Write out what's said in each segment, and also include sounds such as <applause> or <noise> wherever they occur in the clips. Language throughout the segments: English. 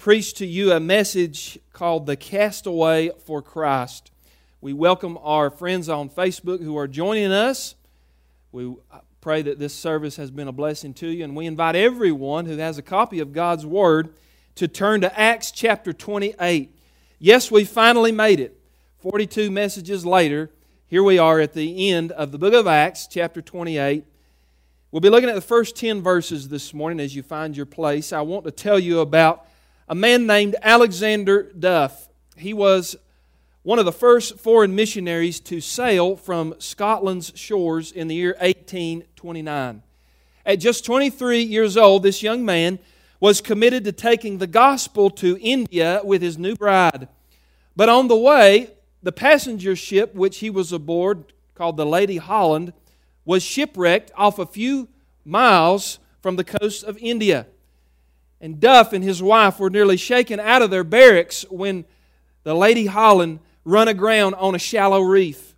preach to you a message called The Castaway for Christ. We welcome our friends on Facebook who are joining us. We pray that this service has been a blessing to you, and we invite everyone who has a copy of God's Word to turn to Acts chapter 28. Yes, we finally made it. 42 messages later, here we are at the end of the book of Acts, chapter 28. We'll be looking at the first 10 verses this morning as you find your place. I want to tell you about a man named Alexander Duff. He was one of the first foreign missionaries to sail from Scotland's shores in the year 1829. At just 23 years old, this young man was committed to taking the gospel to India with his new bride. But on the way, the passenger ship which he was aboard, called the Lady Holland, was shipwrecked off a few miles from the coast of India. And Duff and his wife were nearly shaken out of their barracks when the Lady Holland run aground on a shallow reef.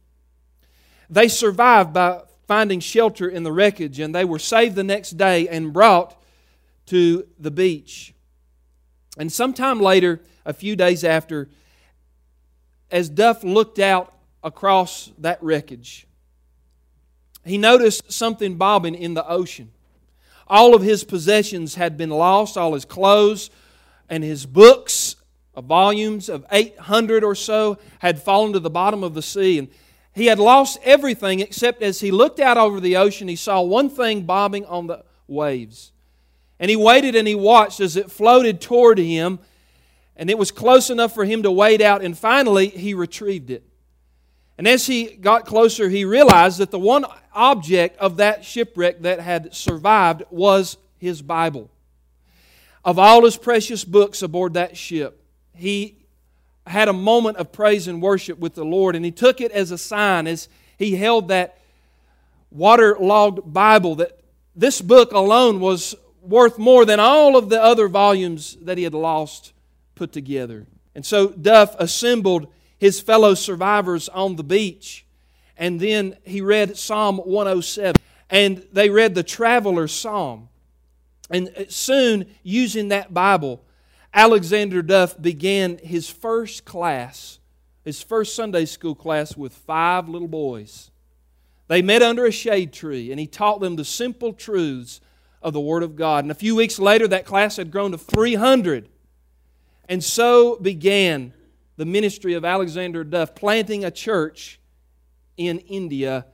They survived by finding shelter in the wreckage, and they were saved the next day and brought to the beach. And sometime later, a few days after, as Duff looked out across that wreckage, he noticed something bobbing in the ocean. All of his possessions had been lost, all his clothes and his books, uh, volumes of 800 or so, had fallen to the bottom of the sea. And he had lost everything except as he looked out over the ocean, he saw one thing bobbing on the waves. And he waited and he watched as it floated toward him, and it was close enough for him to wade out, and finally he retrieved it. And as he got closer, he realized that the one object of that shipwreck that had survived was his Bible. Of all his precious books aboard that ship, he had a moment of praise and worship with the Lord, and he took it as a sign as he held that waterlogged Bible that this book alone was worth more than all of the other volumes that he had lost put together. And so Duff assembled his fellow survivors on the beach. And then he read Psalm 107. And they read the Traveler's Psalm. And soon, using that Bible, Alexander Duff began his first class, his first Sunday school class with five little boys. They met under a shade tree, and he taught them the simple truths of the Word of God. And a few weeks later, that class had grown to 300. And so began the ministry of Alexander Duff, planting a church in India.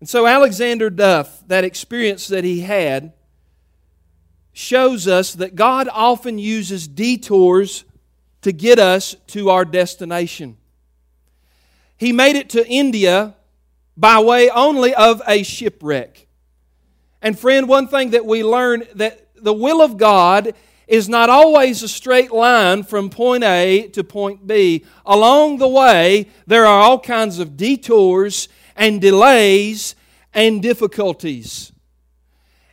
And so, Alexander Duff, that experience that he had, shows us that God often uses detours to get us to our destination. He made it to India by way only of a shipwreck. And friend, one thing that we learn that the will of God is not always a straight line from point A to point B. Along the way, there are all kinds of detours and delays and difficulties.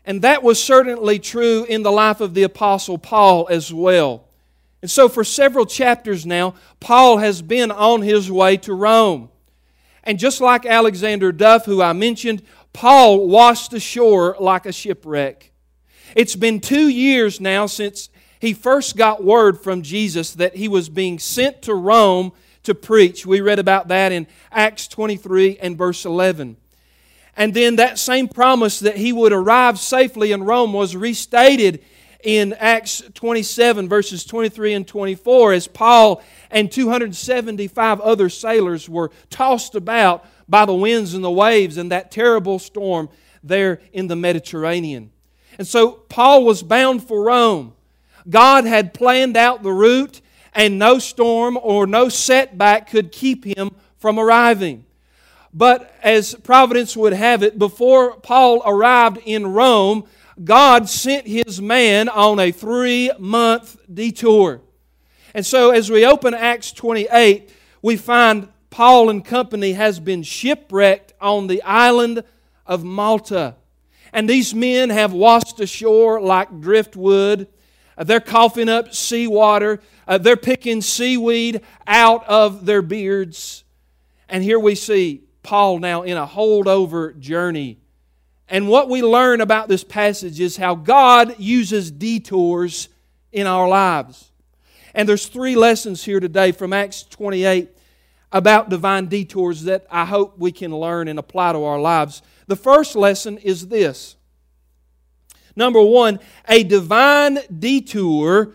And that was certainly true in the life of the Apostle Paul as well. And so, for several chapters now, Paul has been on his way to Rome. And just like Alexander Duff, who I mentioned, Paul washed ashore like a shipwreck. It's been two years now since he first got word from Jesus that he was being sent to Rome to preach. We read about that in Acts 23 and verse 11. And then that same promise that he would arrive safely in Rome was restated in Acts 27, verses 23 and 24, as Paul and 275 other sailors were tossed about by the winds and the waves in that terrible storm there in the Mediterranean. And so Paul was bound for Rome. God had planned out the route, and no storm or no setback could keep him from arriving. But as providence would have it, before Paul arrived in Rome, God sent his man on a three month detour. And so as we open Acts 28, we find Paul and company has been shipwrecked on the island of Malta. And these men have washed ashore like driftwood. Uh, they're coughing up seawater. Uh, they're picking seaweed out of their beards. And here we see Paul now in a holdover journey. And what we learn about this passage is how God uses detours in our lives. And there's three lessons here today from Acts 28 about divine detours that I hope we can learn and apply to our lives. The first lesson is this. Number one, a divine detour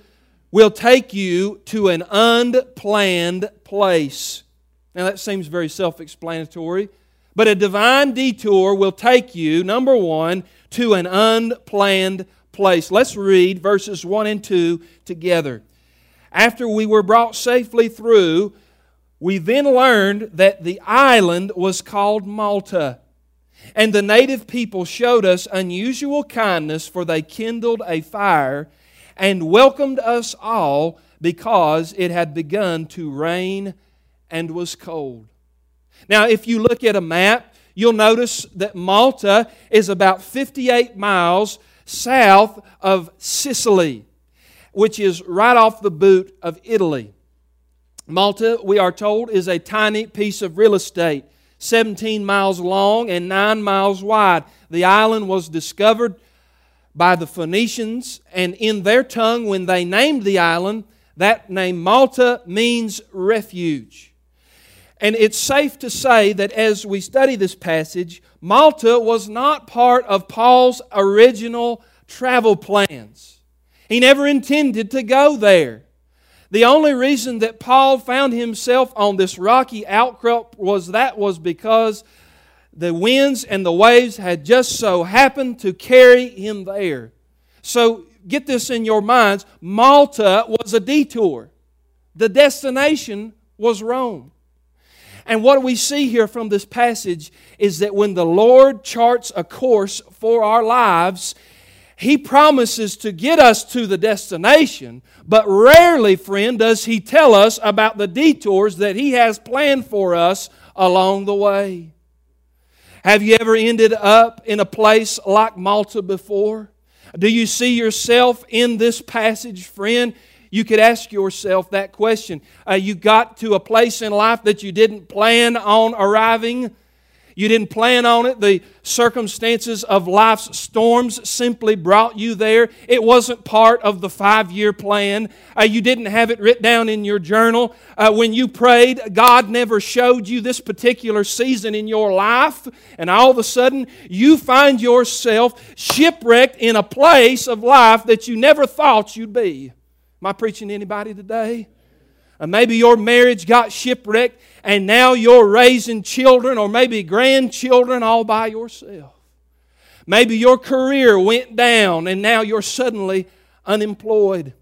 will take you to an unplanned place. Now, that seems very self explanatory, but a divine detour will take you, number one, to an unplanned place. Let's read verses 1 and 2 together. After we were brought safely through, we then learned that the island was called Malta. And the native people showed us unusual kindness, for they kindled a fire and welcomed us all because it had begun to rain and was cold. Now, if you look at a map, you'll notice that Malta is about 58 miles south of Sicily, which is right off the boot of Italy. Malta, we are told, is a tiny piece of real estate, 17 miles long and 9 miles wide. The island was discovered by the Phoenicians, and in their tongue, when they named the island, that name Malta means refuge. And it's safe to say that as we study this passage, Malta was not part of Paul's original travel plans. He never intended to go there. The only reason that Paul found himself on this rocky outcrop was that was because the winds and the waves had just so happened to carry him there. So get this in your minds Malta was a detour, the destination was Rome. And what we see here from this passage is that when the Lord charts a course for our lives, he promises to get us to the destination, but rarely, friend, does He tell us about the detours that He has planned for us along the way. Have you ever ended up in a place like Malta before? Do you see yourself in this passage, friend? You could ask yourself that question. Uh, you got to a place in life that you didn't plan on arriving. You didn't plan on it. The circumstances of life's storms simply brought you there. It wasn't part of the five year plan. Uh, you didn't have it written down in your journal. Uh, when you prayed, God never showed you this particular season in your life. And all of a sudden, you find yourself shipwrecked in a place of life that you never thought you'd be. Am I preaching to anybody today? Uh, maybe your marriage got shipwrecked and now you're raising children or maybe grandchildren all by yourself. Maybe your career went down and now you're suddenly unemployed.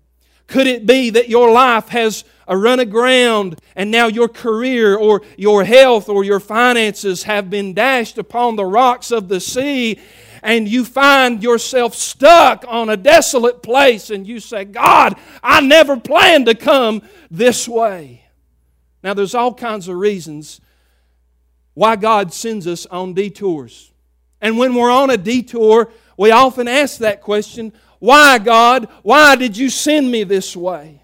Could it be that your life has run aground and now your career or your health or your finances have been dashed upon the rocks of the sea and you find yourself stuck on a desolate place and you say, God, I never planned to come this way. Now, there's all kinds of reasons why God sends us on detours. And when we're on a detour, we often ask that question Why, God? Why did you send me this way?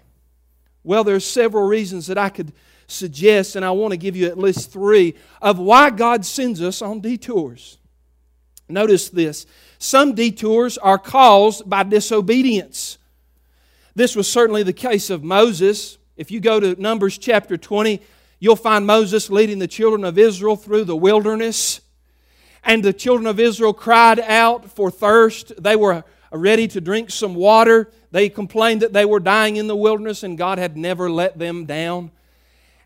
Well, there's several reasons that I could suggest, and I want to give you at least three of why God sends us on detours. Notice this some detours are caused by disobedience. This was certainly the case of Moses. If you go to Numbers chapter 20, you'll find Moses leading the children of Israel through the wilderness. And the children of Israel cried out for thirst. They were ready to drink some water. They complained that they were dying in the wilderness and God had never let them down.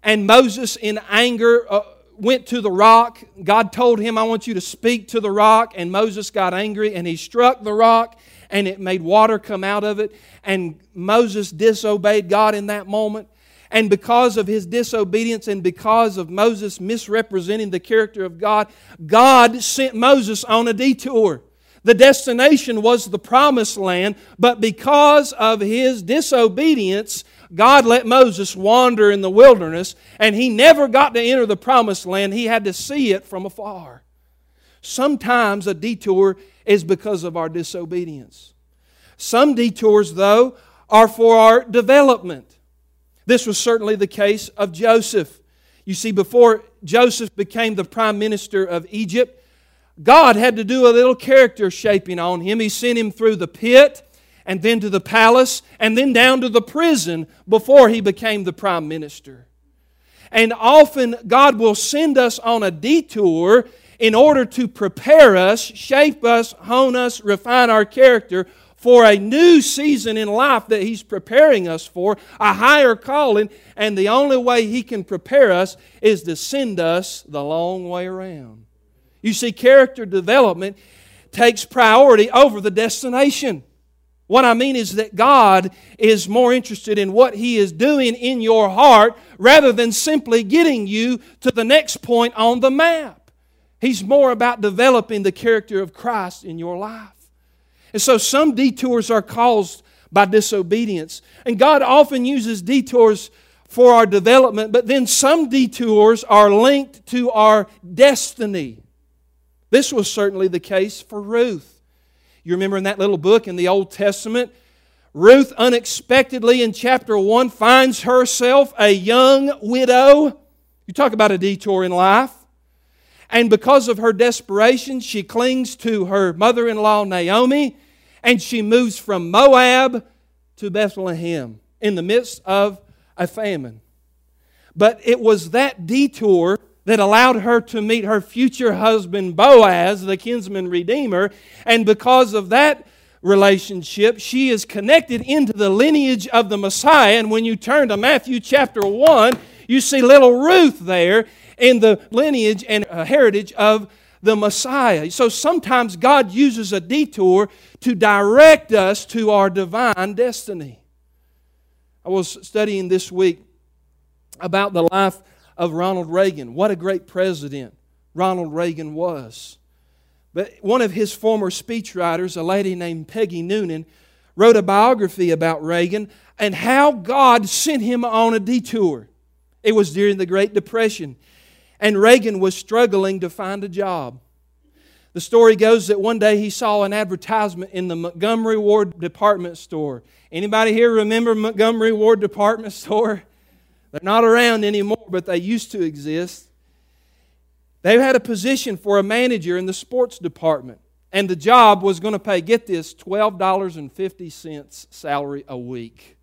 And Moses, in anger, uh, went to the rock. God told him, I want you to speak to the rock. And Moses got angry and he struck the rock and it made water come out of it. And Moses disobeyed God in that moment. And because of his disobedience and because of Moses misrepresenting the character of God, God sent Moses on a detour. The destination was the promised land, but because of his disobedience, God let Moses wander in the wilderness, and he never got to enter the promised land. He had to see it from afar. Sometimes a detour is because of our disobedience. Some detours, though, are for our development. This was certainly the case of Joseph. You see, before Joseph became the prime minister of Egypt, God had to do a little character shaping on him. He sent him through the pit and then to the palace, and then down to the prison before he became the prime minister. And often God will send us on a detour in order to prepare us, shape us, hone us, refine our character for a new season in life that He's preparing us for, a higher calling, and the only way He can prepare us is to send us the long way around. You see, character development takes priority over the destination. What I mean is that God is more interested in what He is doing in your heart rather than simply getting you to the next point on the map. He's more about developing the character of Christ in your life. And so some detours are caused by disobedience. And God often uses detours for our development, but then some detours are linked to our destiny. This was certainly the case for Ruth. You remember in that little book in the Old Testament, Ruth unexpectedly in chapter 1 finds herself a young widow. You talk about a detour in life. And because of her desperation, she clings to her mother in law Naomi and she moves from Moab to Bethlehem in the midst of a famine. But it was that detour that allowed her to meet her future husband Boaz, the kinsman redeemer. And because of that relationship, she is connected into the lineage of the Messiah. And when you turn to Matthew chapter 1, you see little Ruth there in the lineage and uh, heritage of the Messiah. So sometimes God uses a detour to direct us to our divine destiny. I was studying this week about the life of Ronald Reagan. What a great president Ronald Reagan was. But one of his former speechwriters, a lady named Peggy Noonan, wrote a biography about Reagan and how God sent him on a detour. It was during the Great Depression, and Reagan was struggling to find a job. The story goes that one day he saw an advertisement in the Montgomery Ward department store. Anybody here remember Montgomery Ward department store? They're not around anymore, but they used to exist. They had a position for a manager in the sports department, and the job was going to pay, get this, $12.50 salary a week.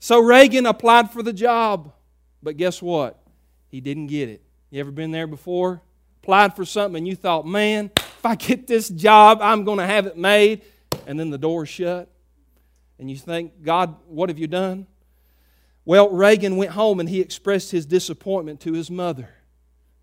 So Reagan applied for the job, but guess what? He didn't get it. You ever been there before? Applied for something and you thought, man, if I get this job, I'm going to have it made, and then the door shut. And you think, God, what have you done? Well, Reagan went home and he expressed his disappointment to his mother.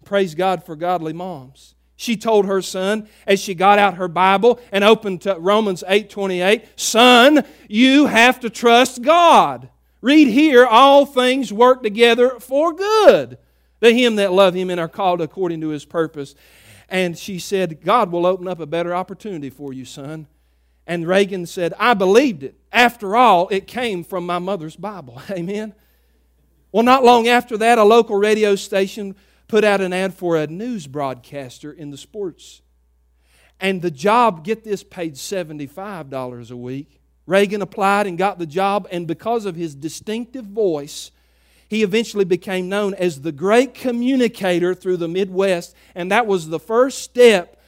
Praise God for godly moms. She told her son as she got out her Bible and opened to Romans 8:28, "Son, you have to trust God. Read here, all things work together for good. The him that love him and are called according to his purpose." And she said, "God will open up a better opportunity for you, son." And Reagan said, I believed it. After all, it came from my mother's Bible. <laughs> Amen. Well, not long after that, a local radio station put out an ad for a news broadcaster in the sports. And the job, get this, paid $75 a week. Reagan applied and got the job, and because of his distinctive voice, he eventually became known as the great communicator through the Midwest. And that was the first step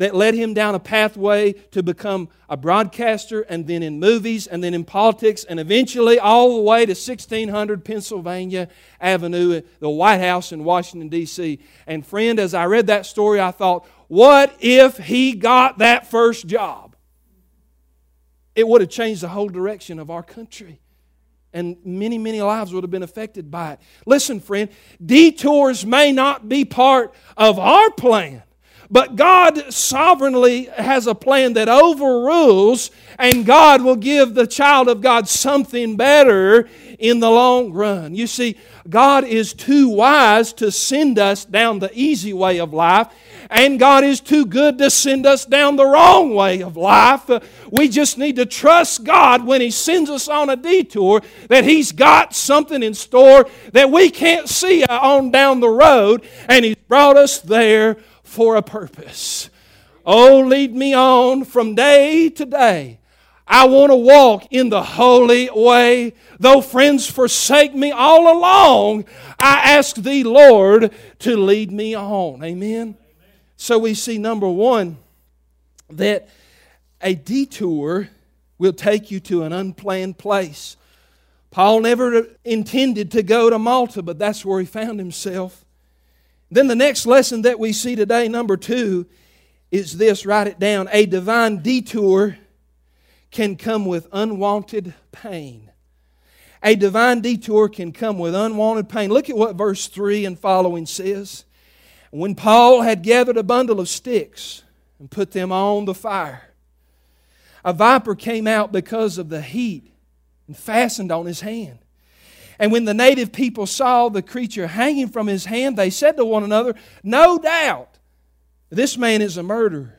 that led him down a pathway to become a broadcaster and then in movies and then in politics and eventually all the way to 1600 Pennsylvania Avenue, the White House in Washington, D.C. And friend, as I read that story, I thought, what if he got that first job? It would have changed the whole direction of our country. And many, many lives would have been affected by it. Listen, friend, detours may not be part of our plan but God sovereignly has a plan that overrules, and God will give the child of God something better in the long run. You see, God is too wise to send us down the easy way of life, and God is too good to send us down the wrong way of life. We just need to trust God when He sends us on a detour that He's got something in store that we can't see on down the road, and He's brought us there for a purpose. Oh, lead me on from day to day. I want to walk in the holy way. Though friends forsake me all along, I ask thee, Lord, to lead me on. Amen. So we see number one that a detour will take you to an unplanned place. Paul never intended to go to Malta, but that's where he found himself. Then the next lesson that we see today, number two, is this write it down. A divine detour can come with unwanted pain. A divine detour can come with unwanted pain. Look at what verse 3 and following says. When Paul had gathered a bundle of sticks and put them on the fire, a viper came out because of the heat and fastened on his hand. And when the native people saw the creature hanging from his hand, they said to one another, No doubt this man is a murderer.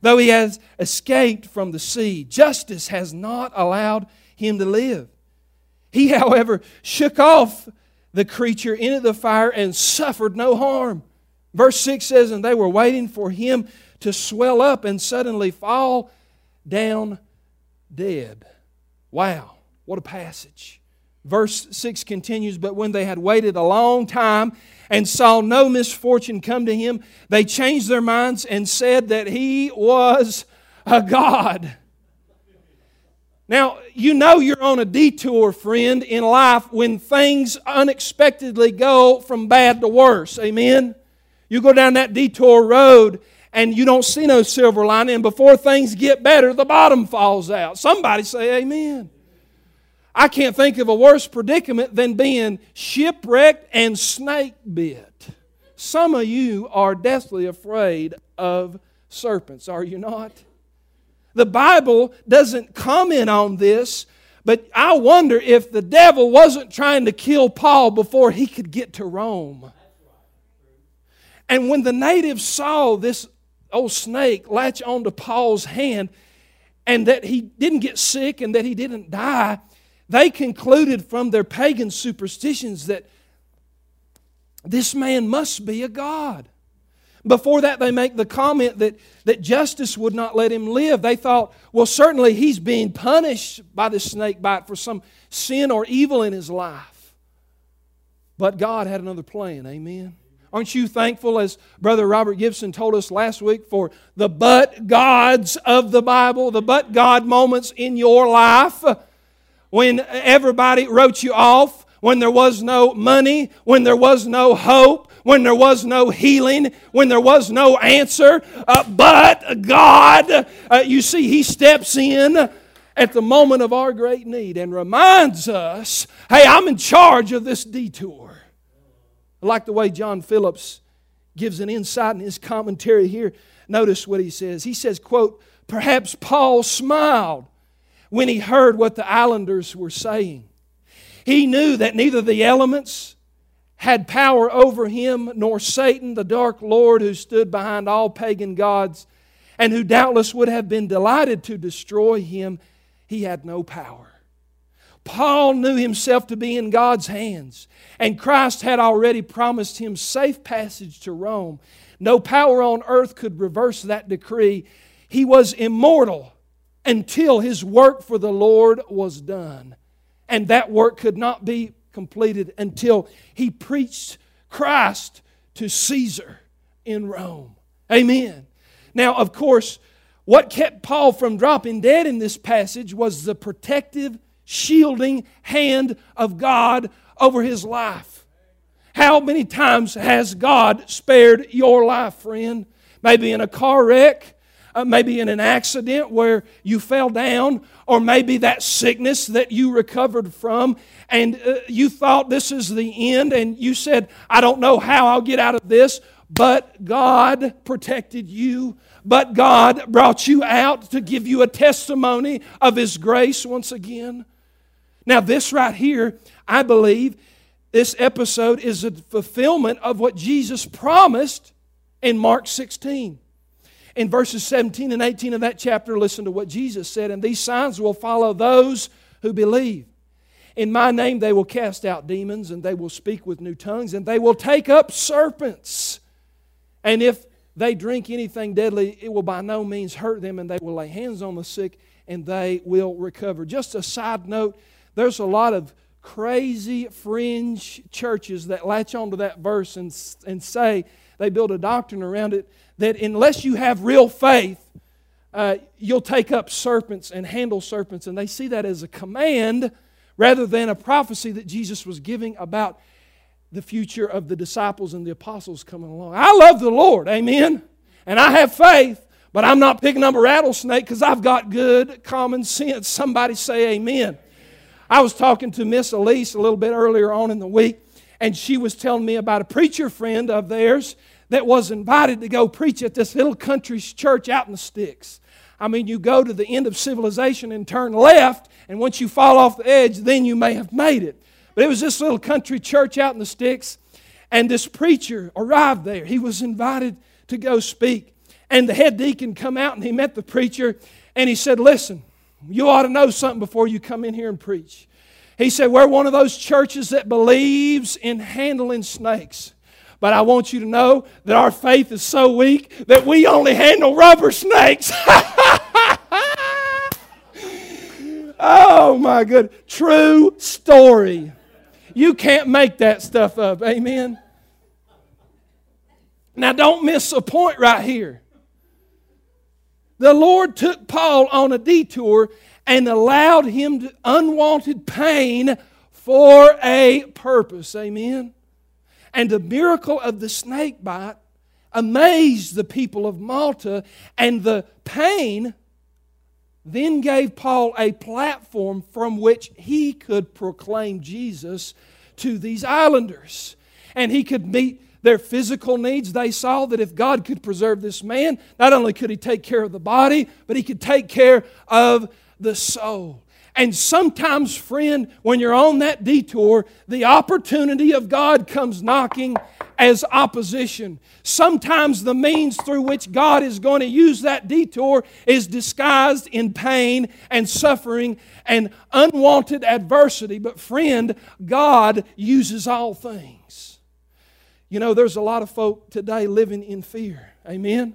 Though he has escaped from the sea, justice has not allowed him to live. He, <laughs> however, shook off the creature into the fire and suffered no harm. Verse 6 says, And they were waiting for him to swell up and suddenly fall down dead. Wow, what a passage. Verse 6 continues, But when they had waited a long time and saw no misfortune come to him, they changed their minds and said that he was a God. Now, you know you're on a detour, friend, in life when things unexpectedly go from bad to worse. Amen? You go down that detour road and you don't see no silver lining, and before things get better, the bottom falls out. Somebody say amen. I can't think of a worse predicament than being shipwrecked and snake bit. Some of you are deathly afraid of serpents, are you not? The Bible doesn't comment on this, but I wonder if the devil wasn't trying to kill Paul before he could get to Rome. And when the natives saw this old snake latch onto Paul's hand and that he didn't get sick and that he didn't die, they concluded from their pagan superstitions that this man must be a god. Before that, they make the comment that, that justice would not let him live. They thought, well, certainly he's being punished by the snake bite for some sin or evil in his life. But God had another plan, amen. Aren't you thankful, as Brother Robert Gibson told us last week, for the but gods of the Bible, the but God moments in your life when everybody wrote you off, when there was no money, when there was no hope, when there was no healing, when there was no answer. Uh, but God, uh, you see, He steps in at the moment of our great need and reminds us hey, I'm in charge of this detour. I like the way John Phillips gives an insight in his commentary here. Notice what he says. He says, quote, perhaps Paul smiled when he heard what the islanders were saying. He knew that neither the elements had power over him, nor Satan, the dark Lord who stood behind all pagan gods, and who doubtless would have been delighted to destroy him, he had no power. Paul knew himself to be in God's hands, and Christ had already promised him safe passage to Rome. No power on earth could reverse that decree. He was immortal until his work for the Lord was done. And that work could not be completed until he preached Christ to Caesar in Rome. Amen. Now, of course, what kept Paul from dropping dead in this passage was the protective, shielding hand of God over his life. How many times has God spared your life, friend? Maybe in a car wreck, uh, maybe in an accident where you fell down, or maybe that sickness that you recovered from, and uh, you thought this is the end, and you said, I don't know how I'll get out of this, but God protected you. But God brought you out to give you a testimony of His grace once again. Now, this right here, I believe, this episode is a fulfillment of what Jesus promised in Mark 16 in verses 17 and 18 of that chapter, listen to what Jesus said. And these signs will follow those who believe. In my name they will cast out demons, and they will speak with new tongues, and they will take up serpents. And if they drink anything deadly, it will by no means hurt them, and they will lay hands on the sick, and they will recover. Just a side note there's a lot of crazy fringe churches that latch onto that verse and, and say they build a doctrine around it that unless you have real faith, uh, you'll take up serpents and handle serpents, and they see that as a command rather than a prophecy that Jesus was giving about the future of the disciples and the apostles coming along. I love the Lord, amen. And I have faith, but I'm not picking up a rattlesnake because I've got good common sense. Somebody say amen. I was talking to Miss Elise a little bit earlier on in the week, and she was telling me about a preacher friend of theirs that was invited to go preach at this little country church out in the sticks. I mean, you go to the end of civilization and turn left, and once you fall off the edge, then you may have made it. But it was this little country church out in the sticks, and this preacher arrived there. He was invited to go speak. And the head deacon come out and he met the preacher and he said, Listen, you ought to know something before you come in here and preach. He said, We're one of those churches that believes in handling snakes. But I want you to know that our faith is so weak that we only handle rubber snakes. <laughs> oh my good. True story. You can't make that stuff up. Amen. Now, don't miss a point right here. The Lord took Paul on a detour and allowed him unwanted pain for a purpose. Amen. And the miracle of the snake bite amazed the people of Malta, and the pain then gave Paul a platform from which he could proclaim Jesus to these islanders. And he could meet their physical needs. They saw that if God could preserve this man, not only could he take care of the body, but he could take care of the soul. And sometimes, friend, when you're on that detour, the opportunity of God comes knocking as opposition. Sometimes the means through which God is going to use that detour is disguised in pain and suffering and unwanted adversity. But, friend, God uses all things. You know, there's a lot of folk today living in fear. Amen?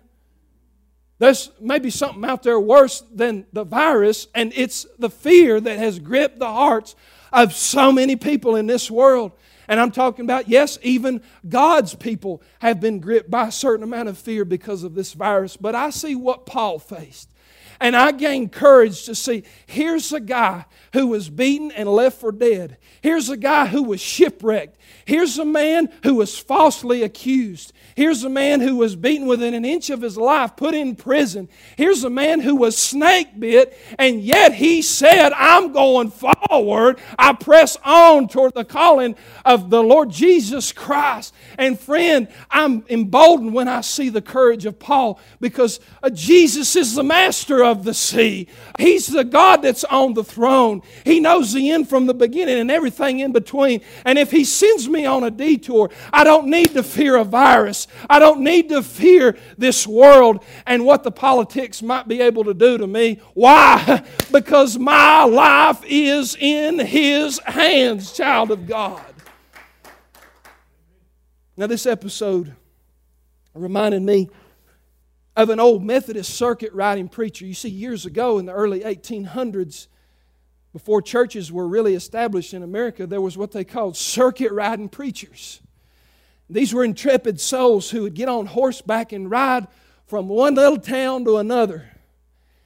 There's maybe something out there worse than the virus, and it's the fear that has gripped the hearts of so many people in this world. And I'm talking about, yes, even God's people have been gripped by a certain amount of fear because of this virus. But I see what Paul faced. And I gained courage to see here's a guy who was beaten and left for dead. Here's a guy who was shipwrecked. Here's a man who was falsely accused. Here's a man who was beaten within an inch of his life, put in prison. Here's a man who was snake bit, and yet he said, I'm going forward. I press on toward the calling of the Lord Jesus Christ. And friend, I'm emboldened when I see the courage of Paul because uh, Jesus is the master of the sea. He's the God that's on the throne. He knows the end from the beginning and everything in between. And if He sends me on a detour, I don't need to fear a virus. I don't need to fear this world and what the politics might be able to do to me. Why? <laughs> Because my life is in His hands, child of God. Now, this episode reminded me of an old Methodist circuit riding preacher. You see, years ago in the early 1800s, before churches were really established in America, there was what they called circuit riding preachers. These were intrepid souls who would get on horseback and ride from one little town to another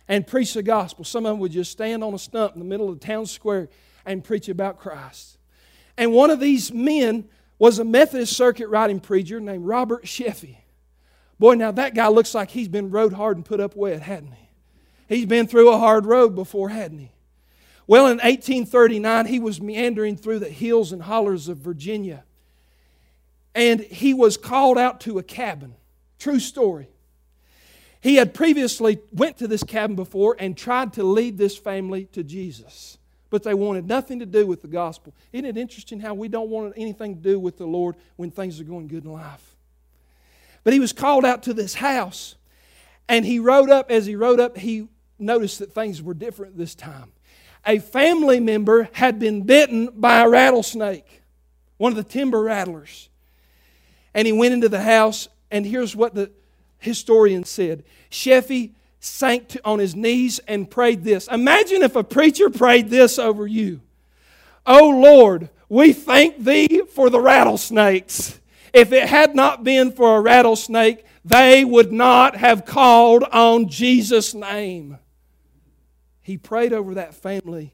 and preach the gospel. Some of them would just stand on a stump in the middle of the town square and preach about Christ. And one of these men was a Methodist circuit riding preacher named Robert Sheffey. Boy, now that guy looks like he's been rode hard and put up wet, hadn't he? He's been through a hard road before, hadn't he? Well, in 1839, he was meandering through the hills and hollers of Virginia and he was called out to a cabin. True story. He had previously went to this cabin before and tried to lead this family to Jesus. But they wanted nothing to do with the gospel. Isn't it interesting how we don't want anything to do with the Lord when things are going good in life? But he was called out to this house, and he rode up. As he rode up, he noticed that things were different this time. A family member had been bitten by a rattlesnake, one of the timber rattlers. And he went into the house, and here's what the historian said Sheffey sank to, on his knees and prayed this. Imagine if a preacher prayed this over you. Oh Lord, we thank thee for the rattlesnakes. If it had not been for a rattlesnake, they would not have called on Jesus' name. He prayed over that family,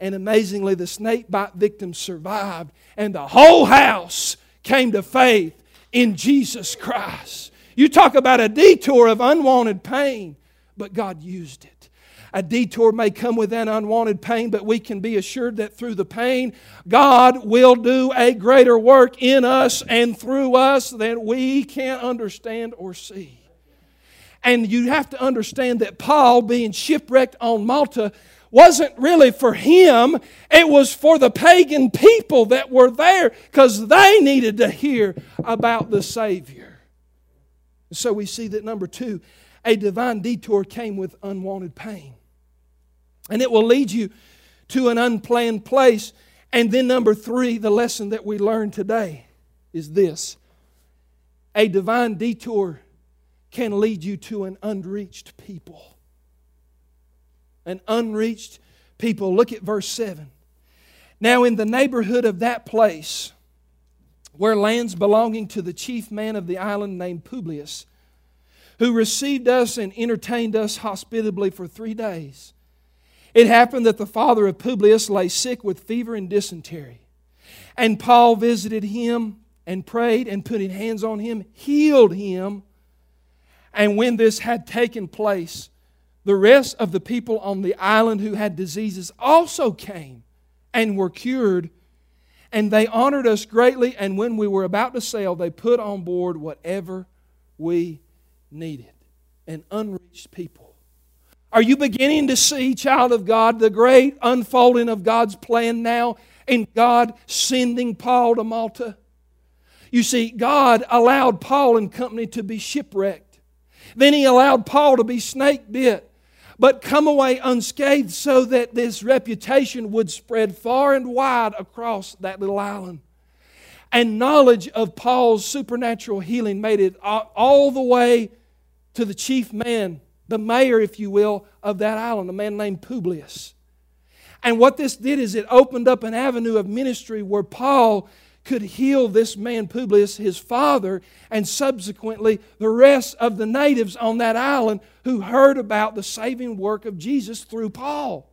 and amazingly, the snake bite victim survived, and the whole house came to faith in Jesus Christ. You talk about a detour of unwanted pain, but God used it. A detour may come with an unwanted pain, but we can be assured that through the pain, God will do a greater work in us and through us than we can understand or see. And you have to understand that Paul, being shipwrecked on Malta, wasn't really for him, it was for the pagan people that were there because they needed to hear about the Savior. So we see that number two, a divine detour came with unwanted pain. And it will lead you to an unplanned place. And then, number three, the lesson that we learned today is this a divine detour can lead you to an unreached people. An unreached people. Look at verse 7. Now, in the neighborhood of that place, where lands belonging to the chief man of the island named Publius, who received us and entertained us hospitably for three days, it happened that the father of Publius lay sick with fever and dysentery. And Paul visited him and prayed and putting hands on him, healed him. And when this had taken place, the rest of the people on the island who had diseases also came and were cured. And they honored us greatly. And when we were about to sail, they put on board whatever we needed. An unreached people. Are you beginning to see, child of God, the great unfolding of God's plan now in God sending Paul to Malta? You see, God allowed Paul and company to be shipwrecked. Then he allowed Paul to be snake bit, but come away unscathed so that this reputation would spread far and wide across that little island. And knowledge of Paul's supernatural healing made it all the way to the chief man the mayor, if you will, of that island, a man named Publius. And what this did is it opened up an avenue of ministry where Paul could heal this man Publius, his father, and subsequently the rest of the natives on that island who heard about the saving work of Jesus through Paul.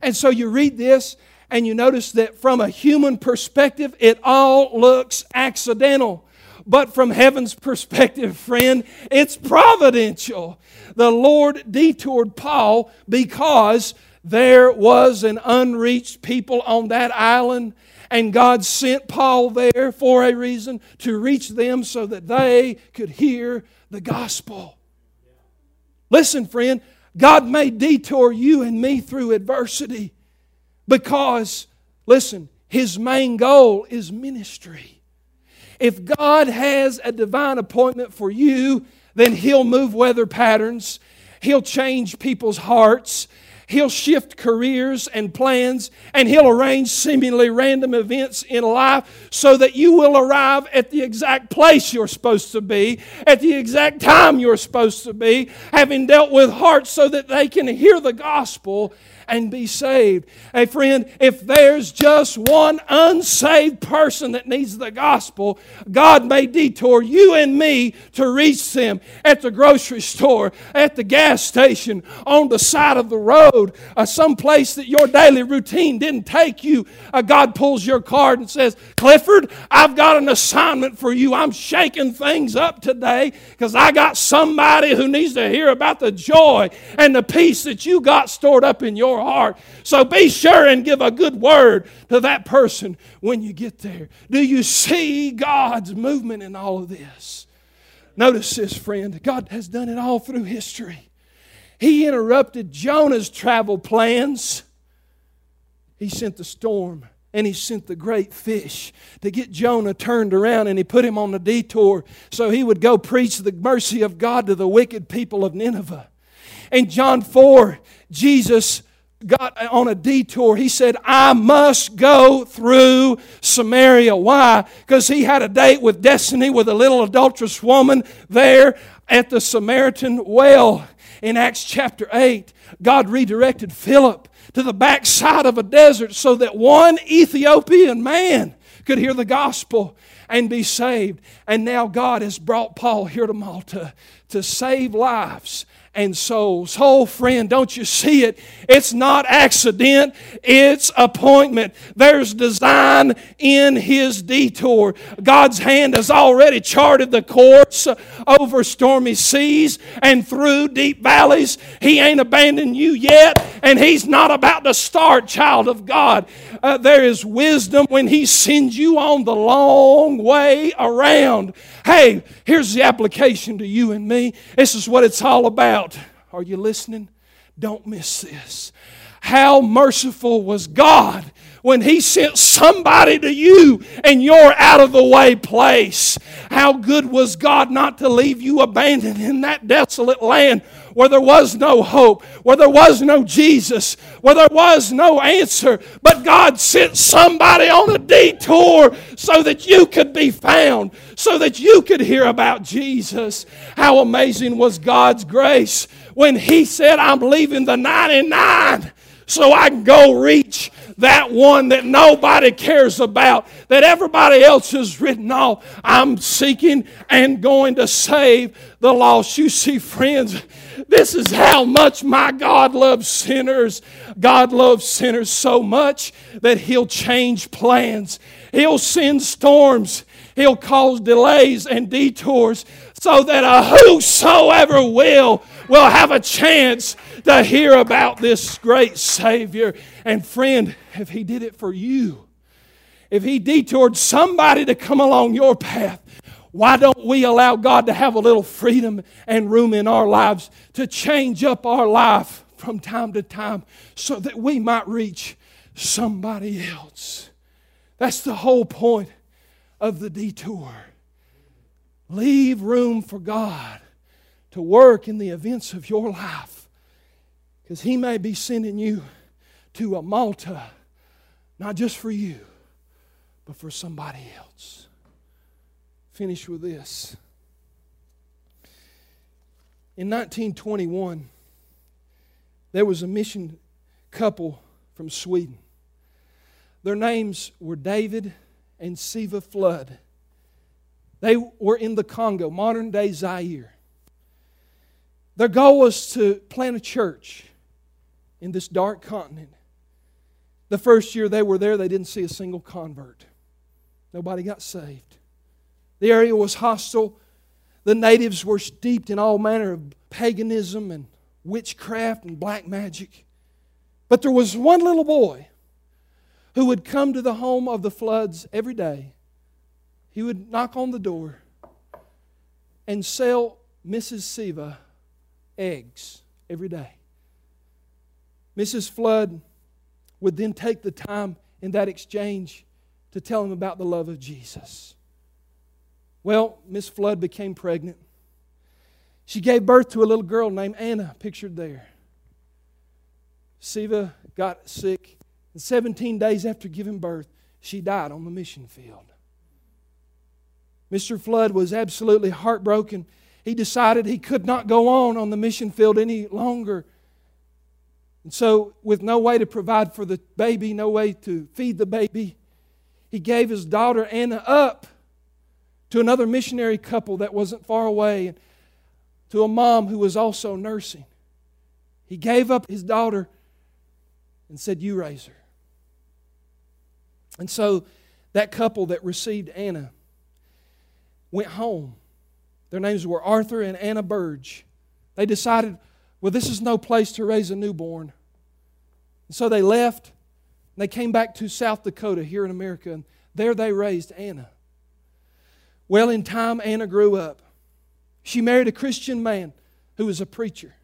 And so you read this and you notice that from a human perspective, it all looks accidental. But from heaven's perspective, <laughs> friend, it's providential. The Lord detoured Paul because there was an unreached people on that island, and God sent Paul there for a reason to reach them so that they could hear the gospel. Listen, friend, God may detour you and me through adversity because, listen, His main goal is ministry. If God has a divine appointment for you, then He'll move weather patterns, He'll change people's hearts. He'll shift careers and plans, and He'll arrange seemingly random events in life so that you will arrive at the exact place you're supposed to be, at the exact time you're supposed to be, having dealt with hearts so that they can hear the gospel and be saved. Hey, friend, if there's just one unsaved person that needs the gospel, God may detour you and me to reach them at the grocery store, at the gas station, on the side of the road, uh, some place that your daily routine didn't take you. Uh, God pulls your card and says, Clifford, I've got an assignment for you. I'm shaking things up today because I got somebody who needs to hear about the joy and the peace that you got stored up in your your heart. So be sure and give a good word to that person when you get there. Do you see God's movement in all of this? Notice this, friend. God has done it all through history. He interrupted Jonah's travel plans. He sent the storm and he sent the great fish to get Jonah turned around and he put him on the detour so he would go preach the mercy of God to the wicked people of Nineveh. In John 4, Jesus got on a detour. He said, I must go through Samaria. Why? Because he had a date with destiny with a little adulterous woman there at the Samaritan well. In Acts chapter 8, God redirected Philip to the backside of a desert so that one Ethiopian man could hear the gospel and be saved. And now God has brought Paul here to Malta to save lives and souls. Oh, friend, don't you see it? It's not accident, it's appointment. There's design in his detour. God's hand has already charted the course over stormy seas and through deep valleys. He ain't abandoned you yet, and he's not about to start, child of God. Uh, there is wisdom when he sends you on the long way around. Hey, here's the application to you and me. This is what it's all about. Are you listening? Don't miss this. How merciful was God when He sent somebody to you in your out of the way place? How good was God not to leave you abandoned in that desolate land where there was no hope, where there was no Jesus, where there was no answer, but God sent somebody on a detour so that you could be found, so that you could hear about Jesus. How amazing was God's grace when He said, I'm leaving the 99 so I can go reach that one that nobody cares about, that everybody else has written off. I'm seeking and going to save the lost. You see, friends, this is how much my God loves sinners. God loves sinners so much that He'll change plans, He'll send storms, He'll cause delays and detours so that a whosoever will will have a chance to hear about this great Savior. And friend, if He did it for you, if He detoured somebody to come along your path, why don't we allow God to have a little freedom and room in our lives to change up our life from time to time so that we might reach somebody else? That's the whole point of the detour. Leave room for God to work in the events of your life He may be sending you to a Malta, not just for you, but for somebody else finish with this. In 1921, there was a mission couple from Sweden. Their names were David and Svea Flood. They were in the Congo, modern day Zaire. Their goal was to plant a church in this dark continent. The first year they were there, they didn't see a single convert. Nobody got saved. The area was hostile. The natives were steeped in all manner of paganism and witchcraft and black magic. But there was one little boy who would come to the home of the floods every day. He would knock on the door and sell Mrs. Svea eggs every day. Mrs. Flood would then take the time in that exchange to tell him about the love of Jesus. Well, Miss Flood became pregnant. She gave birth to a little girl named Anna, pictured there. Svea got sick, and 17 days after giving birth, she died on the mission field. Mr. Flood was absolutely heartbroken. He decided he could not go on on the mission field any longer. And so, with no way to provide for the baby, no way to feed the baby, he gave his daughter Anna up to another missionary couple that wasn't far away, and to a mom who was also nursing. He gave up his daughter and said, You raise her. And so that couple that received Anna went home. Their names were Arthur and Anna Burge. They decided, well, this is no place to raise a newborn. And so they left. And they came back to South Dakota here in America, and there they raised Anna. Well, in time, Anna grew up. She married a Christian man who was a preacher.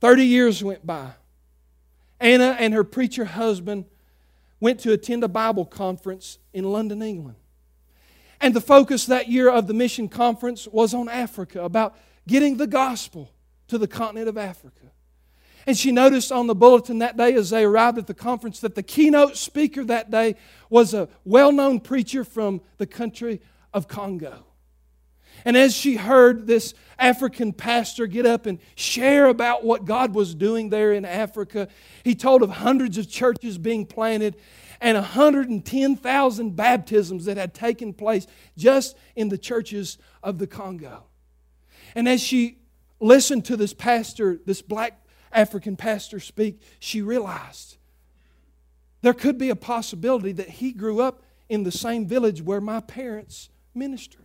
30 years went by. Anna and her preacher husband went to attend a Bible conference in London, England. And the focus that year of the mission conference was on Africa, about getting the gospel to the continent of Africa. And she noticed on the bulletin that day as they arrived at the conference that the keynote speaker that day was a well known preacher from the country of Congo. And as she heard this African pastor get up and share about what God was doing there in Africa, he told of hundreds of churches being planted. and 110,000 baptisms that had taken place just in the churches of the Congo. And as she listened to this pastor, this black African pastor speak, she realized there could be a possibility that he grew up in the same village where my parents ministered.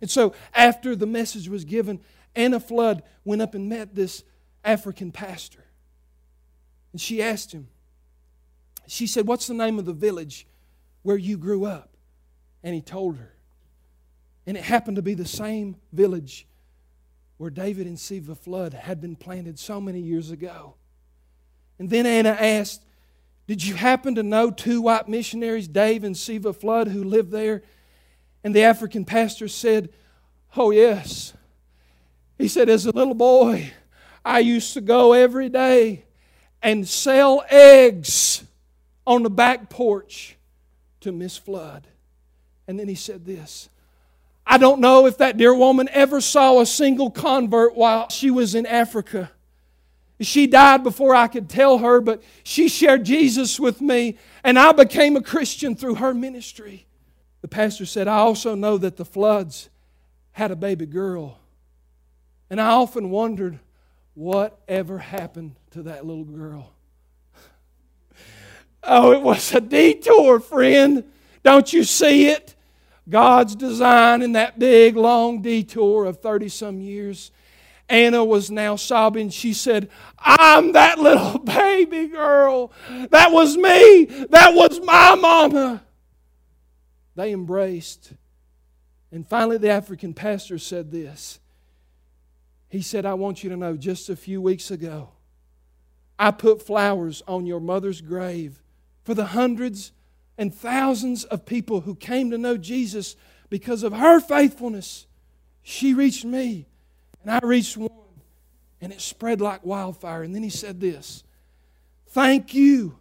And so, after the message was given, Anna Flood went up and met this African pastor. And she asked him, she said, What's the name of the village where you grew up? And he told her. And it happened to be the same village where David and Svea Flood had been planted so many years ago. And then Anna asked, Did you happen to know two white missionaries, Dave and Svea Flood, who lived there? And the African pastor said, Oh, yes. He said, As a little boy, I used to go every day and sell eggs on the back porch to Miss Flood. And then he said this I don't know if that dear woman ever saw a single convert while she was in Africa. She died before I could tell her, but she shared Jesus with me, and I became a Christian through her ministry. The pastor said, I also know that the floods had a baby girl. And I often wondered what ever happened to that little girl. <laughs> oh, it was a detour, friend. Don't you see it? God's design in that big, long detour of 30 some years. Anna was now sobbing. She said, I'm that little <laughs> baby girl. That was me. That was my mama. They embraced. And finally, the African pastor said this. He said, I want you to know just a few weeks ago, I put flowers on your mother's grave for the hundreds and thousands of people who came to know Jesus because of her faithfulness. She reached me, and I reached one, and it spread like wildfire. And then he said this Thank you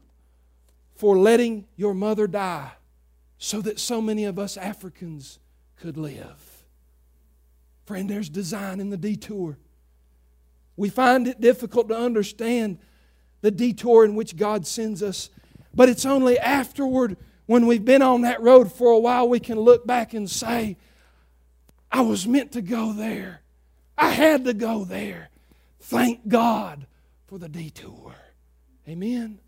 for letting your mother die so that so many of us Africans could live. Friend, there's design in the detour. We find it difficult to understand the detour in which God sends us but it's only afterward, when we've been on that road for a while, we can look back and say, I was meant to go there. I had to go there. Thank God for the detour. Amen.